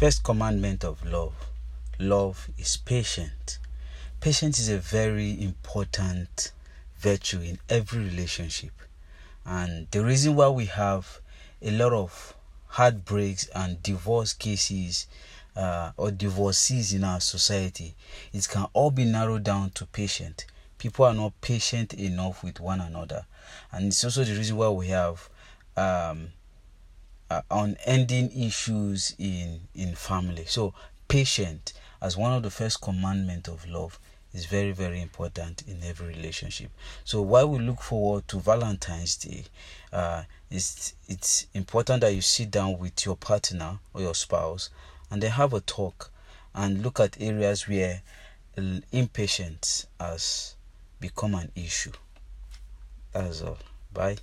first commandment of love love is patient. Patience is a very important virtue in every relationship. And the reason why we have a lot of heartbreaks and divorce cases uh, or divorcees in our society, it can all be narrowed down to patient. People are not patient enough with one another, and it's also the reason why we have um, uh, unending issues in in family. So, patient as one of the first commandment of love is very very important in every relationship. So while we look forward to valentine's day uh, it's it's important that you sit down with your partner or your spouse and they have a talk and look at areas where impatience has become an issue. That's all. Bye